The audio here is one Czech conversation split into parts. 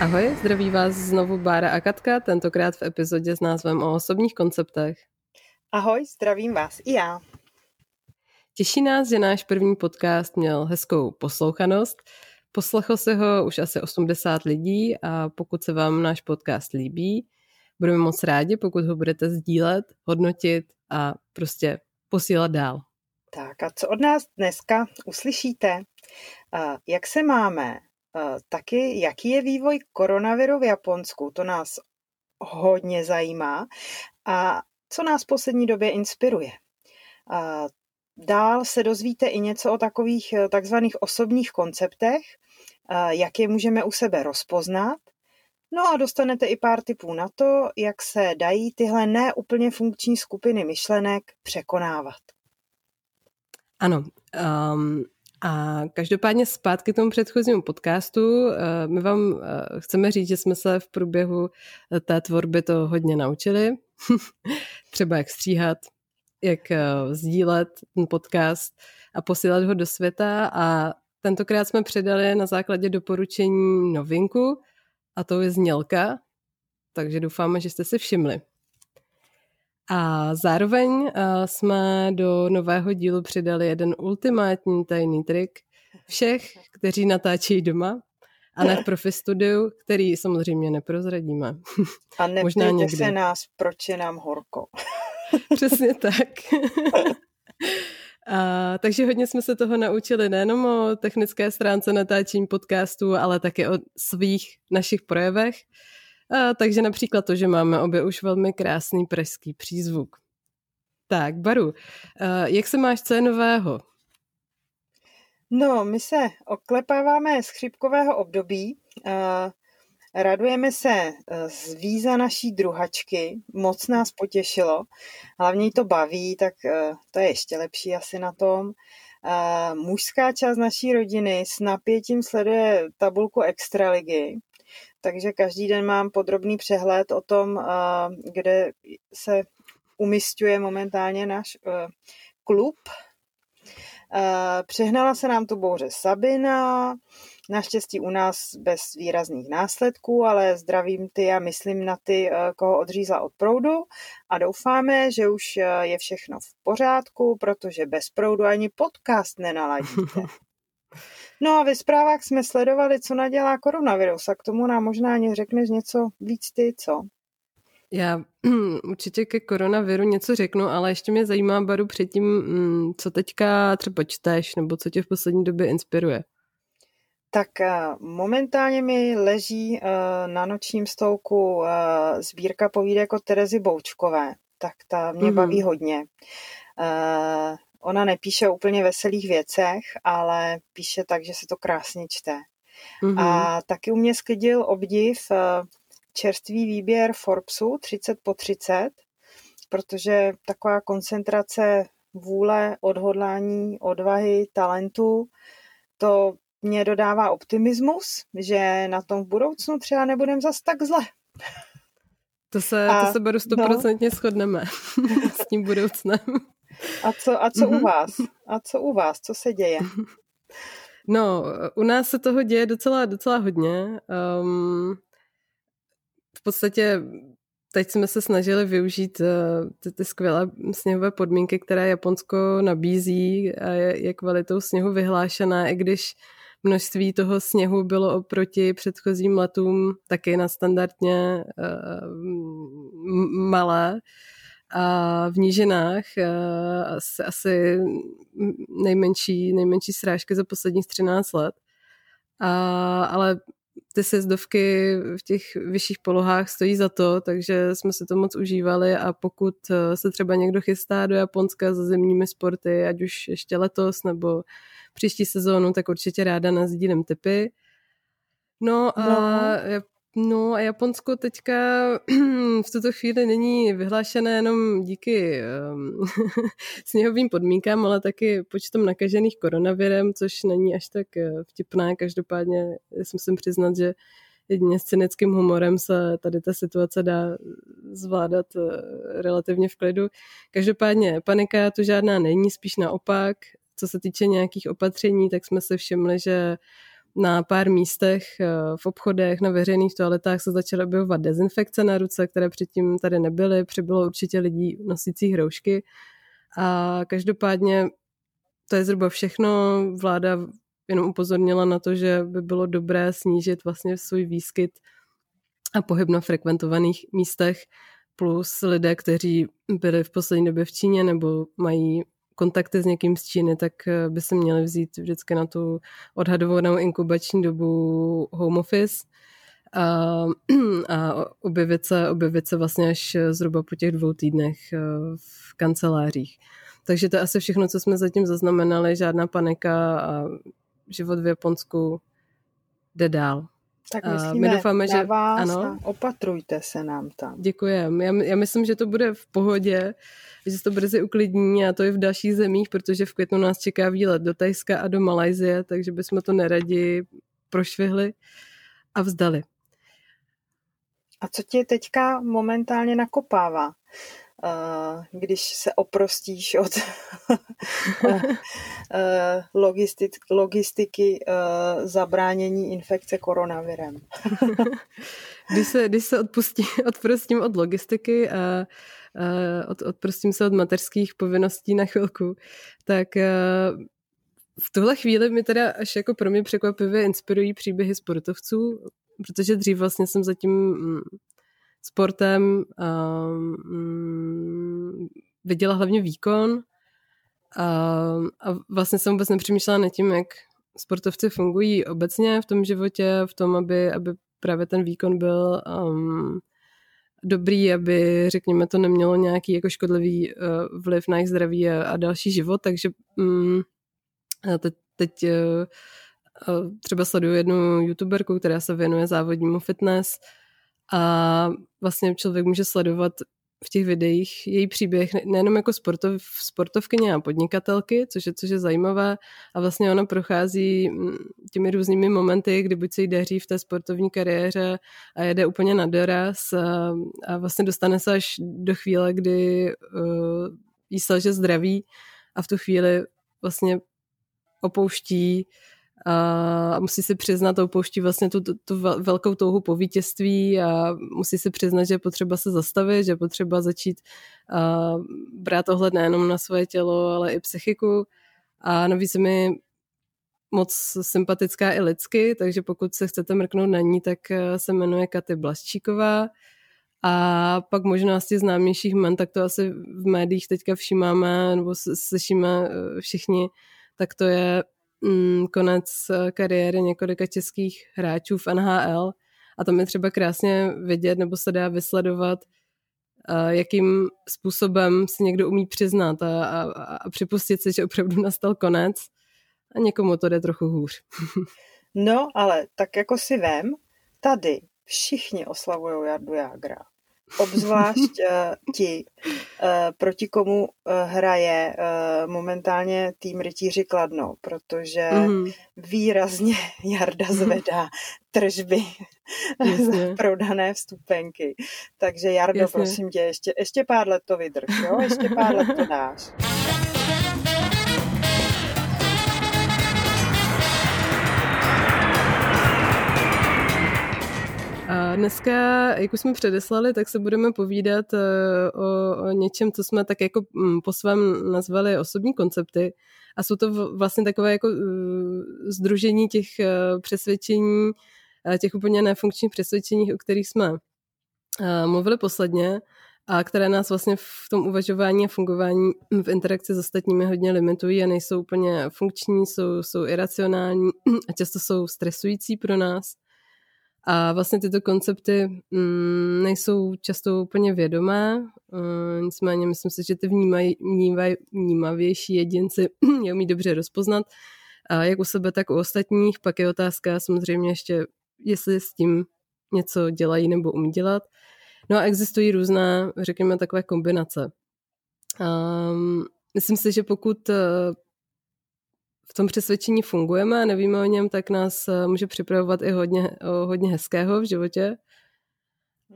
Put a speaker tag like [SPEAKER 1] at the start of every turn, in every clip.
[SPEAKER 1] Ahoj, zdraví vás znovu Bára a Katka, tentokrát v epizodě s názvem o osobních konceptech.
[SPEAKER 2] Ahoj, zdravím vás i já.
[SPEAKER 1] Těší nás, že náš první podcast měl hezkou poslouchanost. Poslechl se ho už asi 80 lidí a pokud se vám náš podcast líbí, budeme moc rádi, pokud ho budete sdílet, hodnotit a prostě posílat dál.
[SPEAKER 2] Tak a co od nás dneska uslyšíte? Jak se máme? Taky, jaký je vývoj koronaviru v Japonsku? To nás hodně zajímá. A co nás v poslední době inspiruje? Dál se dozvíte i něco o takových eh, takzvaných osobních konceptech, jak je můžeme u sebe rozpoznat. No a dostanete i pár tipů na to, jak se dají tyhle neúplně funkční skupiny myšlenek překonávat.
[SPEAKER 1] Ano, um, a každopádně zpátky k tomu předchozímu podcastu. Uh, my vám uh, chceme říct, že jsme se v průběhu té tvorby to hodně naučili. Třeba jak stříhat, jak sdílet ten podcast a posílat ho do světa a tentokrát jsme předali na základě doporučení novinku a to je znělka, takže doufáme, že jste si všimli. A zároveň uh, jsme do nového dílu přidali jeden ultimátní tajný trik všech, kteří natáčejí doma a ne v profi studiu, který samozřejmě neprozradíme.
[SPEAKER 2] A Možná někdy. se nás, proč je nám horko.
[SPEAKER 1] Přesně tak. A, takže hodně jsme se toho naučili nejenom o technické stránce natáčení podcastu, ale také o svých našich projevech. A, takže například to, že máme obě už velmi krásný pražský přízvuk. Tak, Baru, a, jak se máš, co je nového?
[SPEAKER 2] No, my se oklepáváme z chřipkového období. A, Radujeme se eh, z víza naší druhačky, moc nás potěšilo. Hlavně to baví, tak eh, to je ještě lepší asi na tom. Eh, mužská část naší rodiny s napětím sleduje tabulku Extraligy, takže každý den mám podrobný přehled o tom, kde se umistuje momentálně náš klub. Přehnala se nám tu bouře Sabina, Naštěstí u nás bez výrazných následků, ale zdravím ty a myslím na ty, eh, koho odřízla od proudu a doufáme, že už eh, je všechno v pořádku, protože bez proudu ani podcast nenaladíte. No a ve zprávách jsme sledovali, co nadělá koronavirus a k tomu nám možná ani řekneš něco víc ty, co?
[SPEAKER 1] Já určitě ke koronaviru něco řeknu, ale ještě mě zajímá, Baru, předtím, mm, co teďka třeba čteš, nebo co tě v poslední době inspiruje.
[SPEAKER 2] Tak eh, momentálně mi leží eh, na nočním stolku eh, sbírka povídek od Terezy Boučkové. Tak ta mě mm-hmm. baví hodně. Ona nepíše o úplně veselých věcech, ale píše tak, že se to krásně čte. Mm-hmm. A taky u mě sklidil obdiv čerstvý výběr Forbesu 30 po 30, protože taková koncentrace vůle, odhodlání, odvahy, talentu, to mě dodává optimismus, že na tom v budoucnu třeba nebudem zas tak zle.
[SPEAKER 1] To se, a, to se beru stoprocentně no. shodneme s tím budoucnem.
[SPEAKER 2] A co, a co mm-hmm. u mhm. vás? A co u vás? Co se děje?
[SPEAKER 1] No, u nás se toho děje docela, docela hodně. Um, v podstatě teď jsme se snažili využít uh, ty, ty skvělé sněhové podmínky, které Japonsko nabízí a je, je kvalitou sněhu vyhlášená, i když množství toho sněhu bylo oproti předchozím letům taky na standardně uh, malé. A v nížinách uh, asi, asi nejmenší, nejmenší srážky za posledních 13 let. A, ale ty sezdovky v těch vyšších polohách stojí za to, takže jsme se to moc užívali a pokud eh, se třeba někdo chystá do Japonska za zimními sporty, ať už ještě letos nebo příští sezónu, tak určitě ráda nazdílím typy. No a, no. No a Japonsko teďka v tuto chvíli není vyhlášené jenom díky um, sněhovým podmínkám, ale taky počtem nakažených koronavirem, což není až tak eh, vtipné. Každopádně musím přiznat, že jedině s cynickým humorem se tady ta situace dá zvládat eh, relativně v klidu. Každopádně panika tu žádná není, spíš naopak co se týče nějakých opatření, tak jsme se všimli, že na pár místech v obchodech, na veřejných toaletách se začaly objevovat dezinfekce na ruce, které předtím tady nebyly. Přibylo určitě lidí nosících roušky. A každopádně to je zhruba všechno. Vláda jenom upozornila na to, že by bylo dobré snížit vlastně svůj výskyt a pohyb na frekventovaných místech, plus lidé, kteří byli v poslední době v Číně nebo mají kontakty s někým z Číny, tak eh, by se měli vzít vždycky na tu odhadovanou inkubační dobu home office a, a objevit, se, objevit se vlastně až zhruba po těch dvou týdnech eh, v kancelářích. Takže to je asi všechno, co jsme zatím zaznamenali, žádná panika a život v Japonsku jde dál.
[SPEAKER 2] Tak myslíme my doufáme, že vás ano. opatrujte se nám tam.
[SPEAKER 1] Děkujeme. Já, já myslím, že to bude v pohodě, že se to brzy uklidní a to i v dalších zemích, protože v květnu nás čeká výlet do Tajska a do Malajzie, takže bychom to neradi prošvihli a vzdali.
[SPEAKER 2] A co tě teďka momentálně nakopává? Eh, když se oprostíš od eh, logistik, logistiky eh, zabránění infekce koronavirem.
[SPEAKER 1] když, se, když se odpustí, odprostím od logistiky a od, odprostím se od mateřských povinností na chvilku, tak v tuhle chvíli mi teda až jako pro mě překvapivě inspirují příběhy sportovců, protože dřív vlastně jsem zatím mm, sportem um, viděla hlavně výkon a, a vlastně jsem vůbec nepřemýšlela nad tím, jak sportovci fungují obecně v tom životě, v tom, aby, aby právě ten výkon byl um, dobrý, aby, řekněme, to nemělo nějaký jako škodlivý uh, vliv na jejich zdraví a, a další život, takže um, teď, teď uh, třeba sleduju jednu youtuberku, která se věnuje závodnímu fitness a vlastně člověk může sledovat v těch videích její příběh nejenom jako sportov, sportovkyně a podnikatelky, což je, což je zajímavé. A vlastně ona prochází mm, těmi různými momenty, kdy buď se jí daří v té sportovní kariéře a jede úplně na doraz a, a vlastně dostane se až do chvíle, kdy uh, jí selže zdraví a v tu chvíli vlastně opouští a musí si přiznat, opouští vlastně tu, tu, tu velkou touhu po vítězství a musí si přiznat, že je potřeba se zastavit, že je potřeba začít a brát ohled nejenom na svoje tělo, ale i psychiku. A navíc mi moc sympatická i lidsky, takže pokud se chcete mrknout na ní, tak e, se jmenuje Katy Blasčíková. A pak možná z těch známějších men, tak to asi v médiích teďka všímáme, nebo slyšíme e, všichni, tak to je mm, konec eh, kariéry několika českých hráčů v NHL a tam je třeba krásně vidět nebo se dá vysledovat, uh, jakým způsobem si někdo umí přiznat a, a, a připustit si, že opravdu nastal konec. A někomu to jde trochu hůř.
[SPEAKER 2] no, ale tak jako si vem, tady všichni oslavují Jardu Jágra obzvlášť uh, ti, uh, proti komu uh, hraje uh, momentálně tým Rytíři Kladno, protože mm. výrazně Jarda zvedá tržby za prodané vstupenky. Takže Jardo, Jasně. prosím tě, ještě, ještě pár let to vydrž, jo? Ještě pár let to dáš.
[SPEAKER 1] Dneska, jak už jsme předeslali, tak se budeme povídat eh, o, o něčem, co jsme tak jako mm, po svém nazvali osobní koncepty. A jsou to vlastně takové jako združení eh, těch eh, přesvědčení, těch úplně nefunkčních přesvědčení, o kterých jsme mluvili posledně a které nás vlastně v tom uvažování a fungování v interakci s ostatními hodně limitují a nejsou úplně funkční, jsou, jsou iracionální a často jsou stresující pro nás. A vlastně tyto koncepty mm, nejsou často úplně vědomé, nicméně myslím si, že ty vnímaj, vnímaj, vnímavější jedinci je umí dobře rozpoznat, a jak u sebe, tak u ostatních. Pak je otázka samozřejmě ještě, jestli s tím něco dělají nebo umí dělat. No a existují různé, řekněme, takové kombinace. Um, myslím si, že pokud v tom přesvědčení fungujeme a nevíme o něm, tak nás eh, může připravovat i hodně, o hodně hezkého v životě.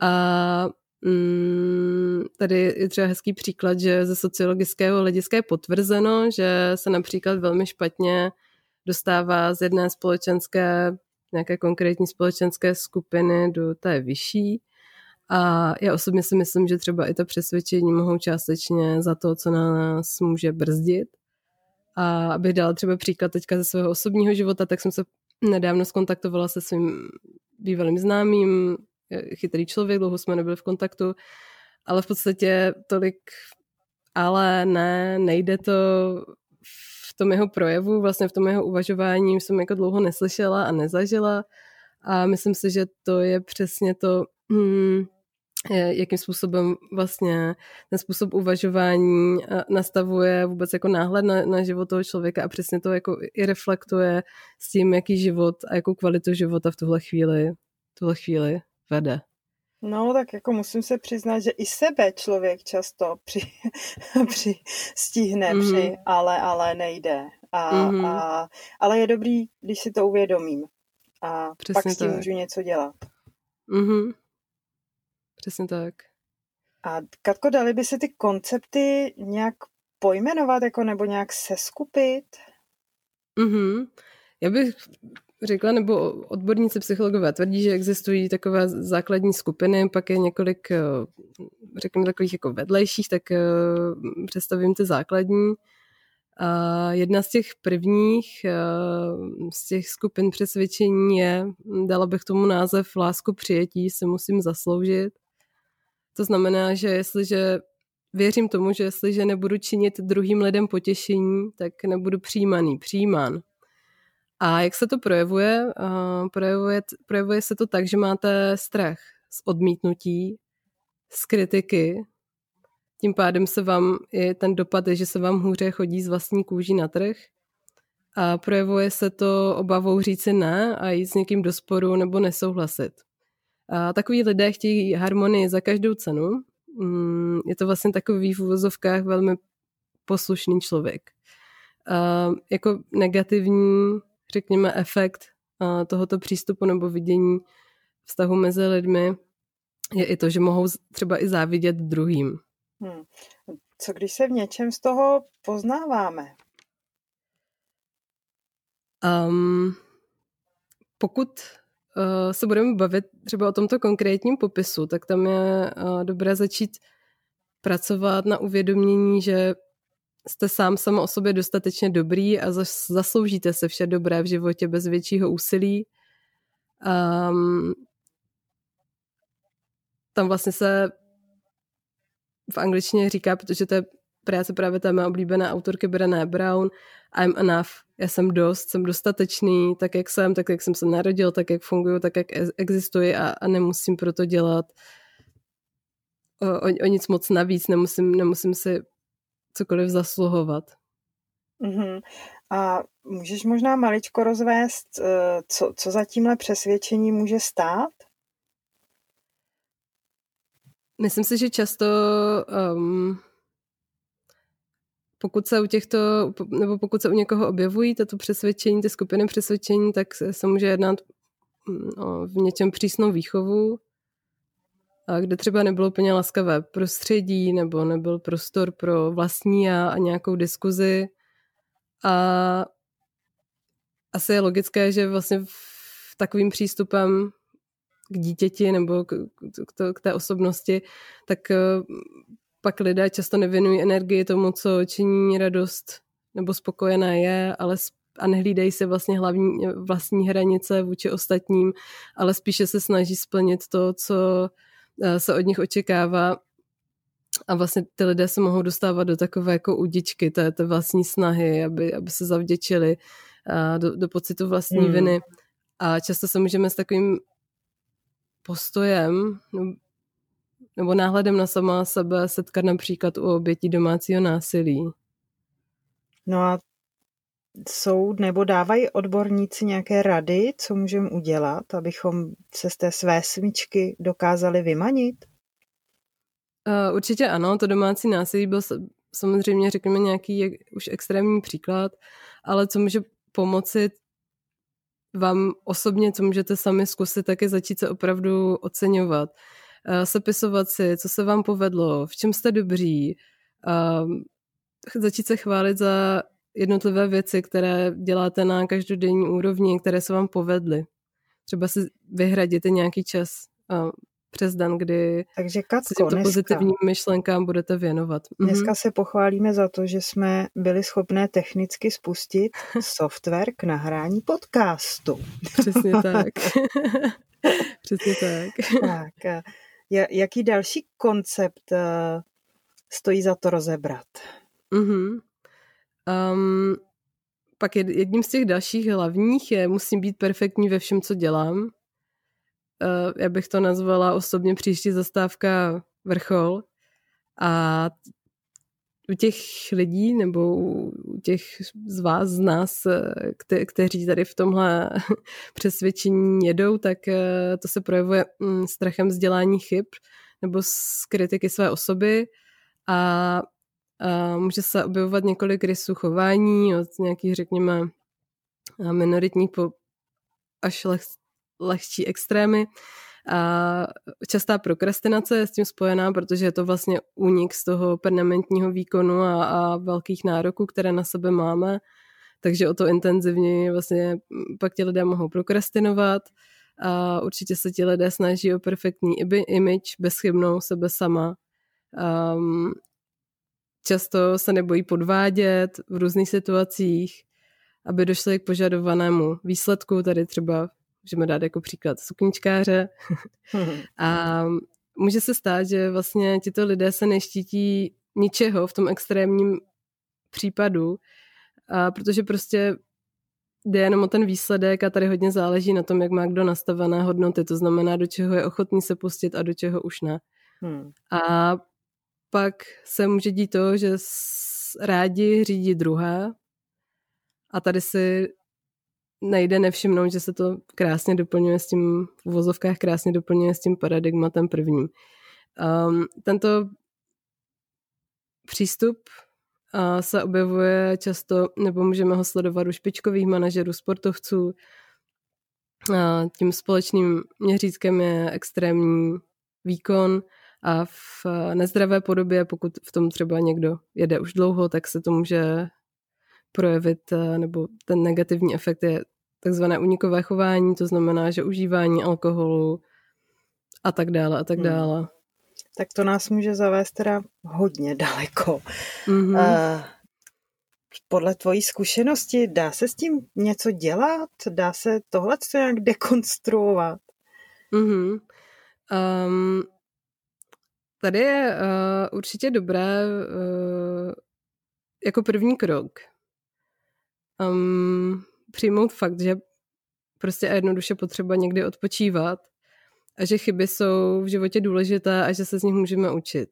[SPEAKER 1] A mm, tady je třeba hezký příklad, že ze sociologického hlediska je potvrzeno, že se například velmi špatně dostává z jedné společenské, nějaké konkrétní společenské skupiny do té vyšší. A já osobně si myslím, že třeba i to přesvědčení mohou částečně za to, co nás může brzdit. A abych dala třeba příklad teďka ze svého osobního života, tak jsem se nedávno skontaktovala se svým bývalým známým, chytrý člověk, dlouho jsme nebyli v kontaktu, ale v podstatě tolik ale ne, nejde to v tom jeho projevu, vlastně v tom jeho uvažování už jsem jako dlouho neslyšela a nezažila. A myslím si, že to je přesně to, hmm, jakým způsobem vlastně ten způsob uvažování nastavuje vůbec jako náhled na, na život toho člověka a přesně to jako i reflektuje s tím, jaký život a jakou kvalitu života v tuhle chvíli, v tuhle chvíli vede.
[SPEAKER 2] No, tak jako musím se přiznat, že i sebe člověk často při, při stihne, mm-hmm. při, ale, ale nejde. A, mm-hmm. a, ale je dobrý, když si to uvědomím. A Přesně pak s tím tak. můžu něco dělat.
[SPEAKER 1] Mm-hmm. Přesně tak.
[SPEAKER 2] A Katko, dali by se ty koncepty nějak pojmenovat jako nebo nějak seskupit?
[SPEAKER 1] Mm-hmm. Já bych řekla, nebo odborníci psychologové tvrdí, že existují takové základní skupiny, pak je několik, eh, řekněme, takových jako vedlejších, tak eh, představím ty základní. A jedna z těch prvních eh, z těch skupin přesvědčení je, dala bych tomu název lásku přijetí, si musím zasloužit. To znamená, že jestliže věřím tomu, že jestliže nebudu činit druhým lidem potěšení, tak nebudu přijímaný, přijímán. A jak se to projevuje? Projevuje? Projevuje se to tak, že máte strach z odmítnutí, z kritiky, tím pádem se vám i ten dopad je, že se vám hůře chodí z vlastní kůží na trh a projevuje se to obavou říci ne a jít s někým do sporu nebo nesouhlasit. A takový lidé chtějí harmonii za každou cenu. Mm, je to vlastně takový v uvozovkách velmi poslušný člověk. A jako negativní řekněme, efekt tohoto přístupu nebo vidění vztahu mezi lidmi je i to, že mohou třeba i závidět druhým. Hmm.
[SPEAKER 2] Co když se v něčem z toho poznáváme?
[SPEAKER 1] Um, pokud se budeme bavit třeba o tomto konkrétním popisu, tak tam je uh, dobré začít pracovat na uvědomění, že jste sám samo o sobě dostatečně dobrý a zasloužíte se vše dobré v životě bez většího úsilí. Um, tam vlastně se v angličtině říká, protože to je práce právě té mé oblíbené autorky Brené Brown, I'm enough, já jsem dost, jsem dostatečný, tak jak jsem, tak jak jsem se narodil, tak jak funguju, tak jak e-, existuji a, a nemusím proto dělat o, o, nic moc navíc, nemusím, nemusím si cokoliv zasluhovat.
[SPEAKER 2] Mm-hmm. A můžeš možná maličko rozvést, eh, co, co za tímhle přesvědčení může stát?
[SPEAKER 1] Myslím si, že často um, pokud se u těchto, nebo pokud se u někoho objevují tato přesvědčení, ty skupiny přesvědčení, tak se může jednat mm, o v něčem přísnou výchovu, a kde třeba nebylo úplně laskavé prostředí nebo nebyl prostor pro vlastní a, a nějakou diskuzi. A asi je logické, že vlastně v takovým přístupem k dítěti nebo k, k, k té osobnosti, tak pak lidé často nevěnují energii tomu, co činí radost nebo spokojené je, ale a nehlídají se vlastně hlavní vlastní hranice vůči ostatním, ale spíše se snaží splnit to, co Eh, se od nich očekává a vlastně ty lidé se mohou dostávat do takové jako udičky té, té vlastní snahy, aby, aby se zavděčili eh, do, do pocitu vlastní hmm. viny. A často se můžeme s takovým postojem nebo náhledem na sama sebe setkat například u obětí domácího násilí.
[SPEAKER 2] No a jsou nebo dávají odborníci nějaké rady, co můžeme udělat, abychom se z té své smyčky dokázali vymanit?
[SPEAKER 1] Uh, určitě ano, to domácí násilí byl samozřejmě, řekněme, nějaký už extrémní příklad, ale co může pomoci vám osobně, co můžete sami zkusit, tak je začít se opravdu oceňovat. Uh, sepisovat si, co se vám povedlo, v čem jste dobří, uh, začít se chválit za jednotlivé věci, které děláte na každodenní úrovni, které se vám povedly. Třeba si vyhradíte nějaký čas přes den, kdy
[SPEAKER 2] Takže Katko, se těmto
[SPEAKER 1] pozitivním myšlenkám budete věnovat.
[SPEAKER 2] Mhm. Dneska se pochválíme za to, že jsme byli schopné technicky spustit software k nahrání podcastu.
[SPEAKER 1] Přesně tak. Přesně tak.
[SPEAKER 2] tak. Jaký další koncept eh, stojí za to rozebrat?
[SPEAKER 1] Mm-hmm. Um, pak jedním z těch dalších hlavních je, musím být perfektní ve všem, co dělám. Uh, já bych to nazvala osobně příští zastávka vrchol. A u těch lidí nebo u těch z vás, z nás, kte- kteří tady v tomhle přesvědčení jedou, tak eh, to se projevuje mm, strachem vzdělání chyb nebo z kritiky své osoby a, a může se objevovat několik rysů chování od nějakých, řekněme, minoritních po až leh, lehčí extrémy. A častá prokrastinace je s tím spojená, protože je to vlastně únik z toho permanentního výkonu a, a velkých nároků, které na sebe máme. Takže o to intenzivněji vlastně pak ti lidé mohou prokrastinovat a určitě se ti lidé snaží o perfektní image, bezchybnou sebe sama. Um, často se nebojí podvádět v různých situacích, aby došli k požadovanému výsledku, tady třeba můžeme dát jako příklad sukničkáře. a může se stát, že vlastně tito lidé se neštítí ničeho v tom extrémním případu, a protože prostě jde jenom o ten výsledek a tady hodně záleží na tom, jak má kdo nastavené hodnoty, to znamená, do čeho je ochotný se pustit a do čeho už ne. Hmm. A pak se může dít to, že rádi řídí druhé a tady si nejde nevšimnout, že se to krásně doplňuje s tím, v uvozovkách krásně doplňuje s tím paradigmatem prvním. Um, tento přístup uh, se objevuje často, nebo můžeme ho sledovat u špičkových manažerů, sportovců. Uh, tím společným měřítkem je extrémní výkon a v nezdravé podobě, pokud v tom třeba někdo jede už dlouho, tak se to může projevit, uh, nebo ten negativní efekt je takzvané unikové chování, to znamená, že užívání alkoholu a tak dále a tak hmm. dále. Hmm.
[SPEAKER 2] Tak to nás může zavést teda hodně daleko. Mm-hmm. Uh, podle tvojí zkušenosti dá se s tím něco dělat? Dá se tohle nějak dekonstruovat?
[SPEAKER 1] Mm-hmm. Um, tady je uh, určitě dobré uh, jako první krok um, přijmout fakt, že prostě a jednoduše potřeba někdy odpočívat a že chyby jsou v životě důležité a že se z nich můžeme učit.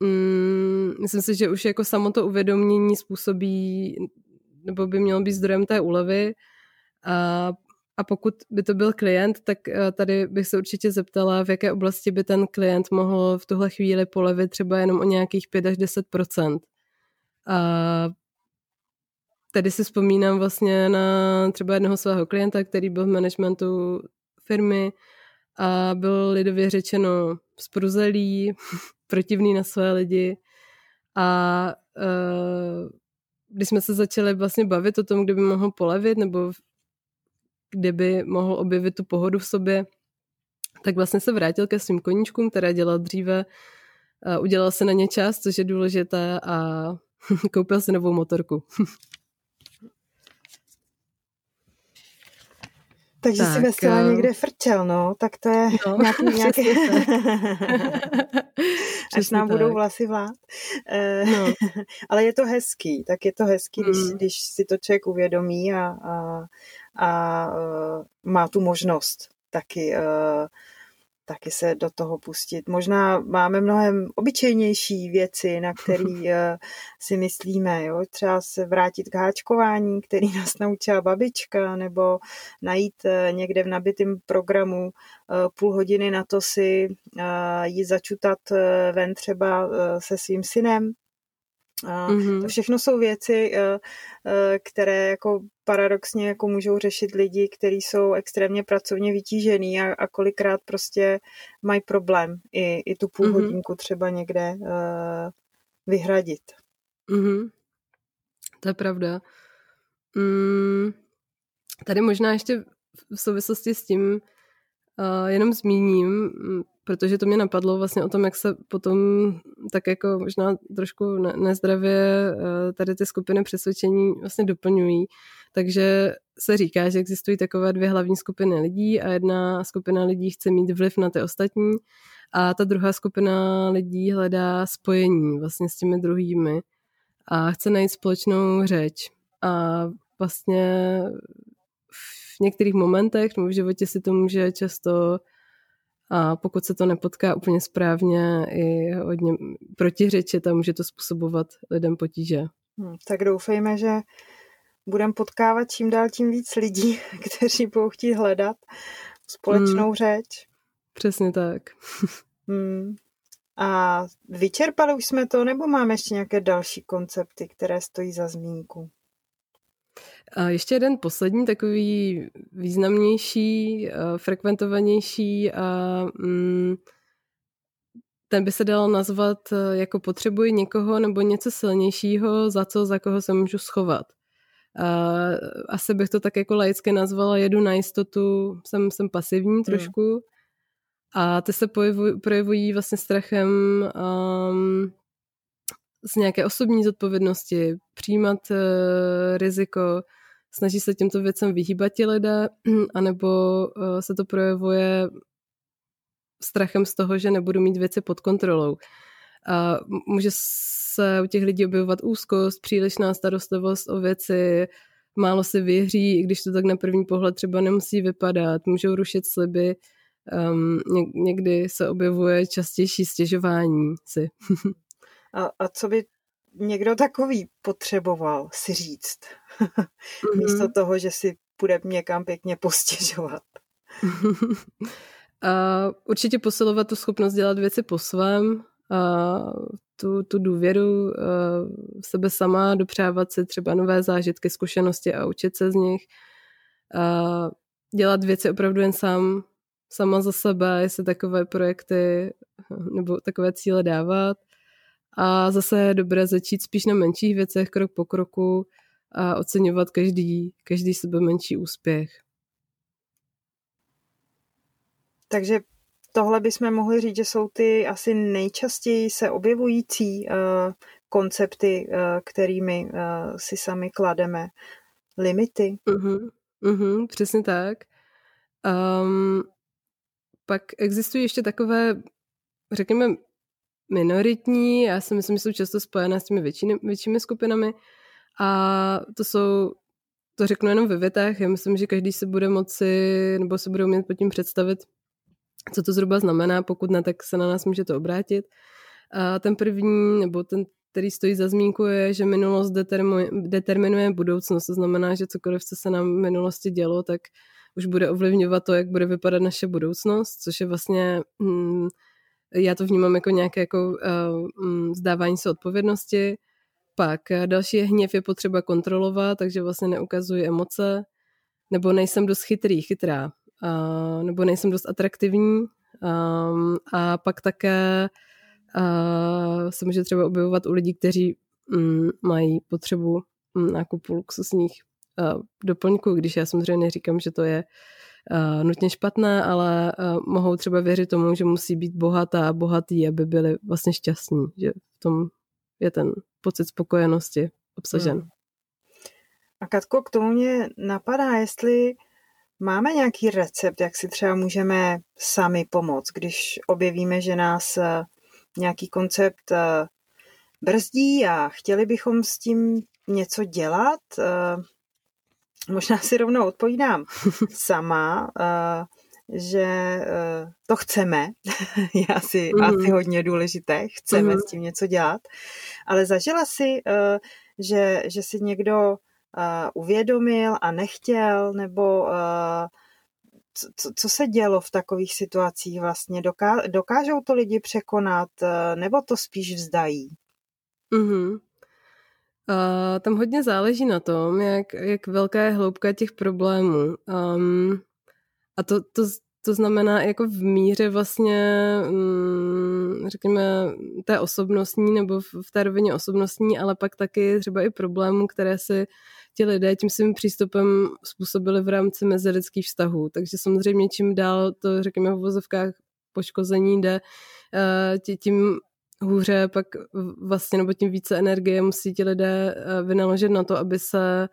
[SPEAKER 1] Mm, myslím si, že už jako samo to uvědomění způsobí, nebo by mělo být zdrojem té úlevy a, a pokud by to byl klient, tak eh, tady bych se určitě zeptala, v jaké oblasti by ten klient mohl v tuhle chvíli polevit třeba jenom o nějakých 5 až 10 a tady si vzpomínám vlastně na třeba jednoho svého klienta, který byl v managementu firmy a byl lidově řečeno spruzelý, protivný na své lidi a uh, když jsme se začali vlastně bavit o tom, kde by mohl polevit nebo kde by mohl objevit tu pohodu v sobě, tak vlastně se vrátil ke svým koníčkům, které dělal dříve, uh, udělal se na ně čas, což je důležité a koupil si novou motorku.
[SPEAKER 2] Takže tak, si vesela uh... někde frčel, no, tak to je no, nějaký, nějaký... až nám tak. budou vlasy vlád. Eh, no. Ale je to hezký, tak je to hezký, mm. když, když si to člověk uvědomí a, a, a uh, má tu možnost taky uh, taky se do toho pustit. Možná máme mnohem obyčejnější věci, na který eh, si myslíme. Jo? Třeba se vrátit k háčkování, který nás naučila babička, nebo najít eh, někde v nabitém programu eh, půl hodiny na to si jít začutat ven třeba se svým synem, a mm-hmm. To všechno jsou věci, eh, eh, které jako paradoxně jako můžou řešit lidi, kteří jsou extrémně pracovně vytížený a, a kolikrát prostě mají problém i, i tu půl mm-hmm. hodinku třeba někde uh, vyhradit.
[SPEAKER 1] Mm-hmm. To je pravda. Mm, tady možná ještě v souvislosti s tím uh, jenom zmíním, mm, protože to mě napadlo vlastně o tom, jak se potom tak jako možná trošku nezdravě uh, tady ty skupiny přesvědčení vlastně doplňují. Takže se říká, že existují takové dvě hlavní skupiny lidí a jedna skupina lidí chce mít vliv na ty ostatní a ta druhá skupina lidí hledá spojení vlastně s těmi druhými a chce najít společnou řeč. A vlastně v některých momentech nebo v životě si to může často a pokud se to nepotká úplně správně i hodně protiřečit a může to způsobovat lidem potíže.
[SPEAKER 2] Hmm, tak doufejme, že budeme potkávat čím dál tím víc lidí, kteří budou chtít hledat společnou hmm. řeč.
[SPEAKER 1] Přesně tak.
[SPEAKER 2] hmm. A vyčerpali už jsme to, nebo máme ještě nějaké další koncepty, které stojí za zmínku?
[SPEAKER 1] A ještě jeden poslední takový významnější, frekventovanější a mm, ten by se dal nazvat jako potřebuji někoho nebo něco silnějšího, za co, za koho se můžu schovat. A asi bych to tak jako laicky nazvala, jedu na jistotu, jsem, jsem pasivní hmm. trošku. Mm. A ty se projevují, projevují vlastně strachem um, z nějaké osobní zodpovědnosti, přijímat uh, riziko, snaží se těmto věcem vyhýbat ti lidé, anebo uh, se to projevuje strachem z toho, že nebudu mít věci pod kontrolou. A může se u těch lidí objevovat úzkost, přílišná starostlivost o věci, málo si věří, i když to tak na první pohled třeba nemusí vypadat, můžou rušit sliby, um, někdy se objevuje častější stěžování si.
[SPEAKER 2] a, a co by někdo takový potřeboval si říct? Místo mm-hmm. toho, že si bude někam pěkně postěžovat.
[SPEAKER 1] a určitě posilovat tu schopnost dělat věci po svém, a tu, tu důvěru v sebe sama, dopřávat si třeba nové zážitky, zkušenosti a učit se z nich. A dělat věci opravdu jen sám, sama za sebe, jestli takové projekty nebo takové cíle dávat. A zase je dobré začít spíš na menších věcech, krok po kroku a oceňovat každý, každý sebe menší úspěch.
[SPEAKER 2] Takže tohle bychom mohli říct, že jsou ty asi nejčastěji se objevující uh, koncepty, uh, kterými uh, si sami klademe. Limity.
[SPEAKER 1] Uh-huh, uh-huh, přesně tak. Um, pak existují ještě takové, řekněme, minoritní, já si myslím, že jsou často spojené s těmi většími, většími skupinami a to jsou, to řeknu jenom ve větách, já myslím, že každý se bude moci, nebo se bude umět pod tím představit, co to zhruba znamená, pokud ne, tak se na nás můžete obrátit. A ten první, nebo ten, který stojí za zmínku, je, že minulost determinuje, determinuje budoucnost. To znamená, že cokoliv, co se nám v minulosti dělo, tak už bude ovlivňovat to, jak bude vypadat naše budoucnost, což je vlastně, hm, já to vnímám jako nějaké jako, uh, zdávání se odpovědnosti. Pak další je hněv je potřeba kontrolovat, takže vlastně neukazuji emoce, nebo nejsem dost chytrý, chytrá uh, nebo nejsem dost atraktivní um, a pak také uh, se může třeba objevovat u lidí, kteří um, mají potřebu um, nákupu luxusních uh, doplňků, když já samozřejmě neříkám, že to je uh, nutně špatné, ale uh, mohou třeba věřit tomu, že musí být bohatá a bohatý, aby byli vlastně šťastní, že v tom je ten pocit spokojenosti obsažen. Hmm.
[SPEAKER 2] A Katko, k tomu mě napadá, jestli Máme nějaký recept, jak si třeba můžeme sami pomoct, když objevíme, že nás eh, nějaký koncept brzdí a chtěli bychom s tím něco dělat? Eh, možná si rovnou odpovídám sama, že to chceme, je asi, mm. asi hodně důležité, chceme mm. s tím něco dělat, ale zažila si, že, že si někdo uvědomil a nechtěl, nebo co, co se dělo v takových situacích vlastně? Doká, dokážou to lidi překonat, nebo to spíš vzdají?
[SPEAKER 1] Mm-hmm. Uh, tam hodně záleží na tom, jak, jak velká je hloubka těch problémů. Um, a to, to to znamená jako v míře vlastně, mm, řekněme, té osobnostní nebo v té rovině osobnostní, ale pak taky třeba i problémů, které si ti lidé tím svým přístupem způsobili v rámci mezilidských vztahů. Takže samozřejmě čím dál to, řekněme, v vozovkách poškození jde, eh, tím hůře pak vlastně, nebo tím více energie musí ti lidé eh, vynaložit na to, aby se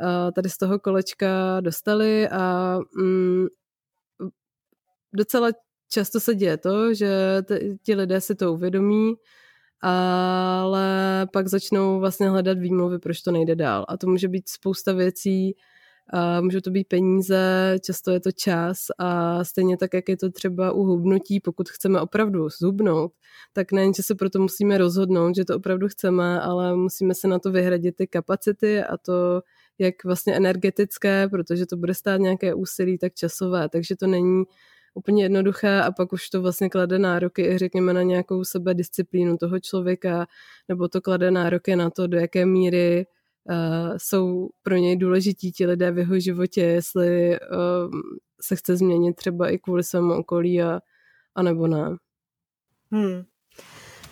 [SPEAKER 1] eh, tady z toho kolečka dostali a mm, docela často se děje to, že ti lidé si to uvědomí, ale pak začnou vlastně hledat výmluvy, proč to nejde dál. A to může být spousta věcí, a můžou to být peníze, často je to čas a stejně tak, jak je to třeba u hubnutí, pokud chceme opravdu zhubnout, tak nejen, že se proto musíme rozhodnout, že to opravdu chceme, ale musíme se na to vyhradit ty kapacity a to jak vlastně energetické, protože to bude stát nějaké úsilí, tak časové, takže to není úplně jednoduché a pak už to vlastně klade nároky i řekněme na nějakou sebedisciplínu toho člověka, nebo to klade nároky na to, do jaké míry uh, jsou pro něj důležití ti lidé v jeho životě, jestli uh, se chce změnit třeba i kvůli svému okolí a, a nebo ne.
[SPEAKER 2] Hmm.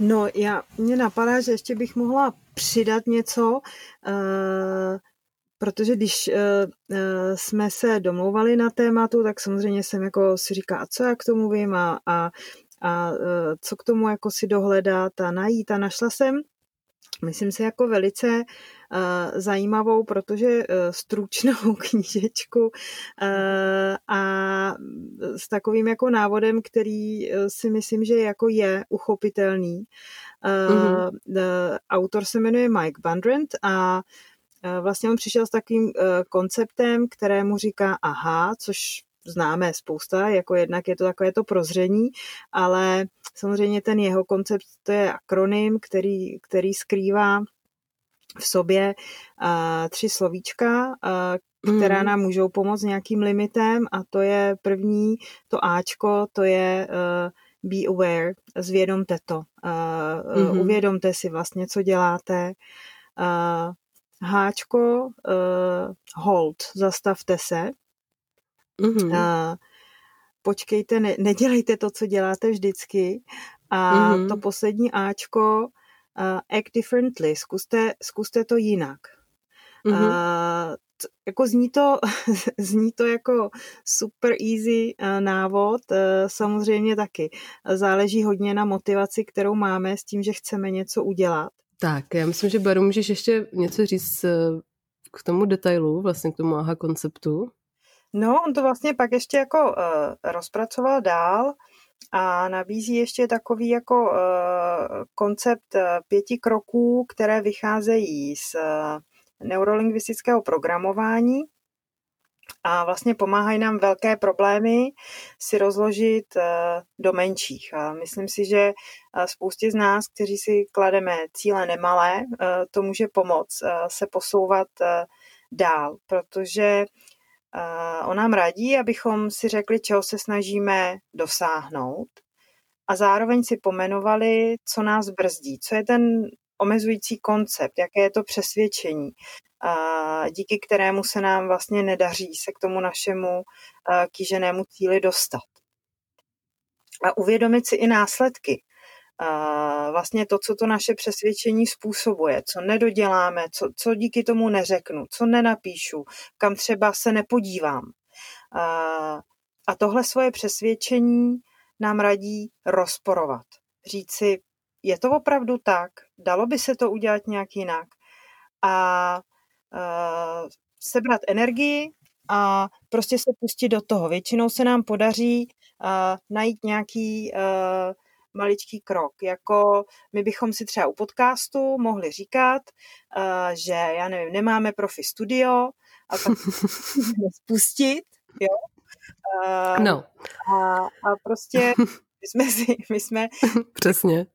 [SPEAKER 2] No, já, mě napadá, že ještě bych mohla přidat něco. Uh, protože když uh, uh, jsme se domlouvali na tématu, tak samozřejmě jsem jako si říká, a co já k tomu vím a, a, a co k tomu jako si dohledat a najít a našla jsem myslím si jako velice uh, zajímavou, protože uh, stručnou knížečku uh, a s takovým jako návodem, který si myslím, že jako je uchopitelný. Mm-hmm. Autor se jmenuje Mike Bundrant a Eh, vlastně on přišel s takovým eh, konceptem, kterému říká aha, což známe spousta, jako jednak je to takové to prozření, ale samozřejmě ten jeho koncept, to je akronym, který, který skrývá v sobě uh, tři slovíčka, uh, která mm. nám můžou pomoct nějakým limitem a to je první, to Ačko, to je uh, be aware, zvědomte to. Uh, mm-hmm. Uvědomte si vlastně, co děláte. Uh, háčko, uh, hold, zastavte se. Mm-hmm. Uh, počkejte, ne, nedělejte to, co děláte vždycky. A mm-hmm. to poslední Ačko, uh, act differently, zkuste, zkuste to jinak. Mm-hmm. Uh, t, jako zní to, zní to jako super easy uh, návod, uh, samozřejmě taky. Záleží hodně na motivaci, kterou máme s tím, že chceme něco udělat.
[SPEAKER 1] Tak, já myslím, že Baru, můžeš ještě něco říct eh, k tomu detailu, vlastně k tomu AHA konceptu.
[SPEAKER 2] No, on to vlastně pak ještě jako uh, rozpracoval dál a nabízí ještě takový jako uh, koncept uh, pěti kroků, které vycházejí z uh, neurolingvistického programování a vlastně pomáhají nám velké problémy si rozložit do menších. A myslím si, že spoustě z nás, kteří si klademe cíle nemalé, to může pomoct se posouvat dál, protože on nám radí, abychom si řekli, čeho se snažíme dosáhnout a zároveň si pomenovali, co nás brzdí, co je ten omezující koncept, jaké je to přesvědčení, díky kterému se nám vlastně nedaří se k tomu našemu kýženému cíli dostat. A uvědomit si i následky. Vlastně to, co to naše přesvědčení způsobuje, co nedoděláme, co, co díky tomu neřeknu, co nenapíšu, kam třeba se nepodívám. A tohle svoje přesvědčení nám radí rozporovat. Říct si, je to opravdu tak? Dalo by se to udělat nějak jinak? A sebrat energii a prostě se pustit do toho. Většinou se nám podaří uh, najít nějaký uh, maličký krok. Jako my bychom si třeba u podcastu mohli říkat, uh, že já nevím, nemáme profi studio a tak spustit, jo.
[SPEAKER 1] Uh, no.
[SPEAKER 2] A, a prostě my jsme si, my jsme
[SPEAKER 1] Přesně.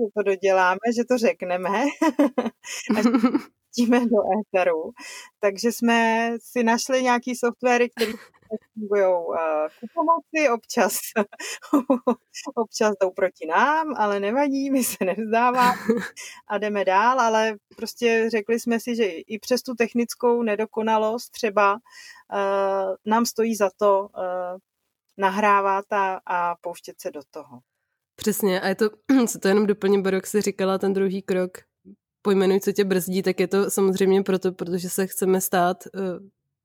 [SPEAKER 2] že to doděláme, že to řekneme a pustíme do éteru. Takže jsme si našli nějaký softwary, které fungují uh, ku pomoci, občas, občas jdou proti nám, ale nevadí, my se nevzdáváme a jdeme dál, ale prostě řekli jsme si, že i přes tu technickou nedokonalost třeba uh, nám stojí za to uh, nahrávat a, a pouštět se do toho.
[SPEAKER 1] Přesně, a je to, co to jenom doplním, Barok si říkala, ten druhý krok, pojmenuj, co tě brzdí, tak je to samozřejmě proto, protože se chceme stát uh,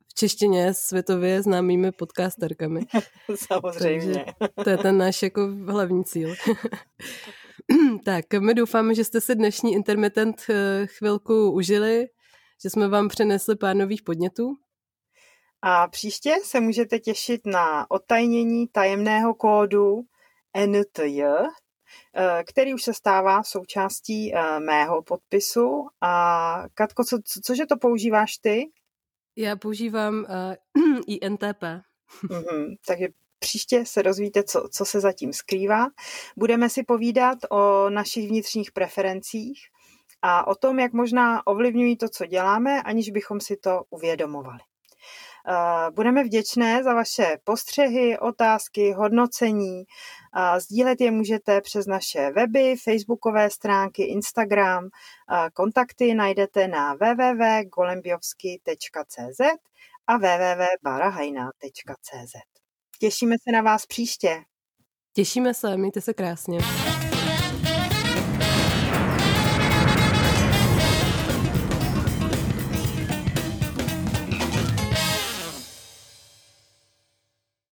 [SPEAKER 1] v češtině světově známými podcasterkami.
[SPEAKER 2] samozřejmě.
[SPEAKER 1] Takže to je ten náš jako hlavní cíl. tak, my doufáme, že jste si dnešní intermitent eh, chvilku užili, že jsme vám přinesli pár nových podnětů.
[SPEAKER 2] A příště se můžete těšit na otajnění tajemného kódu NTJ, eh, který už se stává součástí eh, mého podpisu. A Katko, co, co, cože to používáš ty?
[SPEAKER 1] Já používám uh, INTP.
[SPEAKER 2] mm-hmm, takže Příště se dozvíte, co, co se zatím skrývá. Budeme si povídat o našich vnitřních preferencích a o tom, jak možná ovlivňují to, co děláme, aniž bychom si to uvědomovali. Eh, budeme vděčné za vaše postřehy, otázky, hodnocení. Sdílet je můžete přes naše weby, facebookové stránky, Instagram. Kontakty najdete na www.golembiovsky.cz a www.barahajna.cz. Těšíme se na vás příště.
[SPEAKER 1] Těšíme se, mějte se krásně.